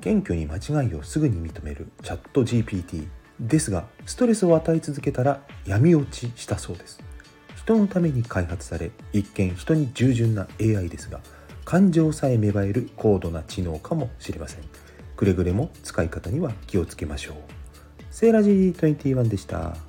謙虚に間違いをすぐに認めるチャット GPT ですがストレスを与え続けたら闇落ちしたそうです。人のために開発され一見人に従順な AI ですが感情さえ芽生える高度な知能かもしれません。くれぐれも使い方には気をつけましょう。セーラジー21でした。